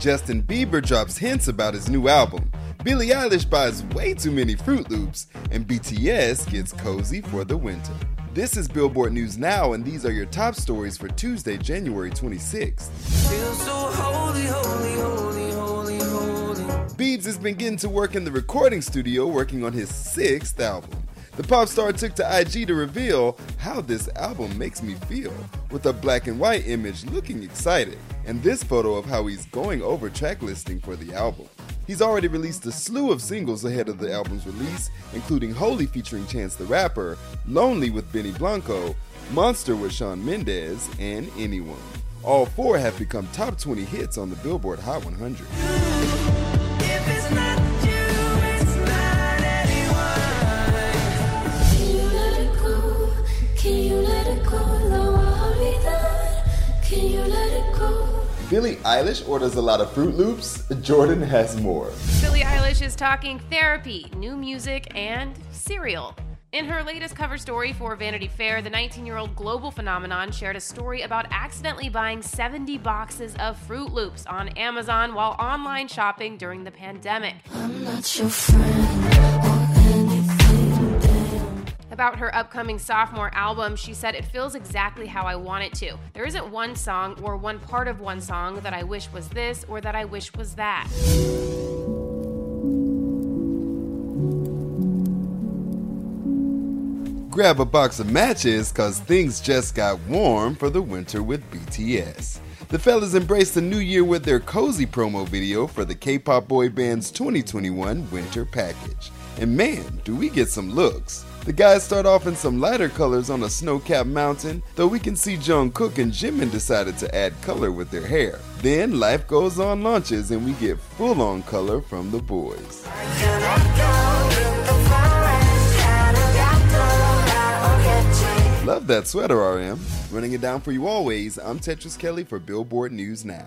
Justin Bieber drops hints about his new album. Billie Eilish buys way too many Froot Loops, and BTS gets cozy for the winter. This is Billboard News Now, and these are your top stories for Tuesday, January 26th. Feel so holy, holy, holy, holy, holy. Biebs has been getting to work in the recording studio working on his sixth album. The pop star took to IG to reveal how this album makes me feel, with a black and white image looking excited, and this photo of how he's going over track listing for the album. He's already released a slew of singles ahead of the album's release, including Holy featuring Chance the Rapper, Lonely with Benny Blanco, Monster with Shawn Mendes, and Anyone. All four have become top 20 hits on the Billboard Hot 100. Billie Eilish orders a lot of Froot Loops. Jordan has more. Billie Eilish is talking therapy, new music, and cereal. In her latest cover story for Vanity Fair, the 19 year old global phenomenon shared a story about accidentally buying 70 boxes of Froot Loops on Amazon while online shopping during the pandemic. About her upcoming sophomore album, she said, It feels exactly how I want it to. There isn't one song or one part of one song that I wish was this or that I wish was that. Grab a box of matches cause things just got warm for the winter with BTS. The fellas embraced the new year with their cozy promo video for the K-pop boy band's 2021 winter package. And man, do we get some looks. The guys start off in some lighter colors on a snow-capped mountain, though we can see Jungkook and Jimin decided to add color with their hair. Then life goes on launches and we get full-on color from the boys. Love that sweater, RM. Running it down for you always, I'm Tetris Kelly for Billboard News Now.